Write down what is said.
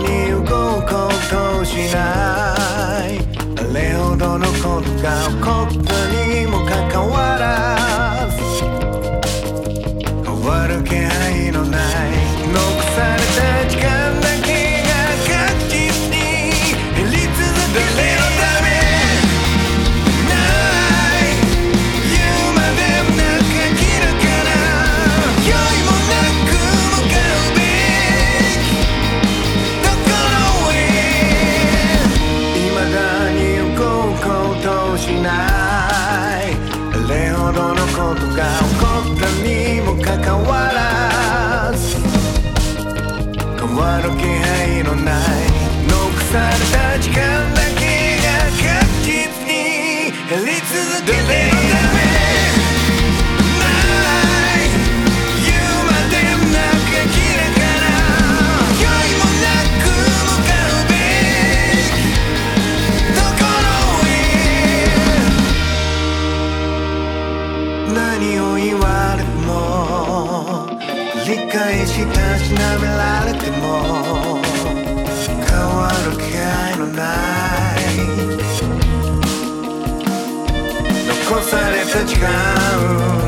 に動こうとしない。あれほどのことが起こったにしない。レほどのことが起こったにもかかわらず。変わる気配のない残された時間だけが確実に減り続けて。いる理解したしなめられても変わる気配のない残された時間。